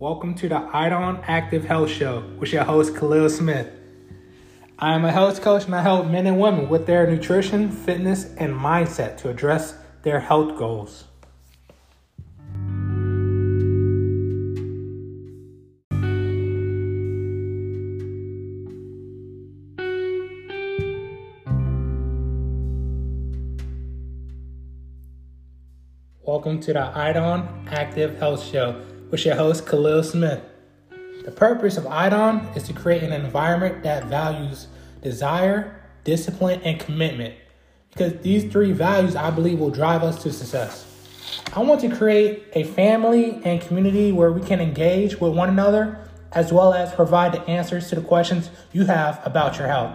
Welcome to the IDON Active Health Show with your host, Khalil Smith. I am a health coach and I help men and women with their nutrition, fitness, and mindset to address their health goals. Welcome to the IDON Active Health Show with your host, Khalil Smith. The purpose of IDON is to create an environment that values desire, discipline, and commitment because these three values I believe will drive us to success. I want to create a family and community where we can engage with one another as well as provide the answers to the questions you have about your health.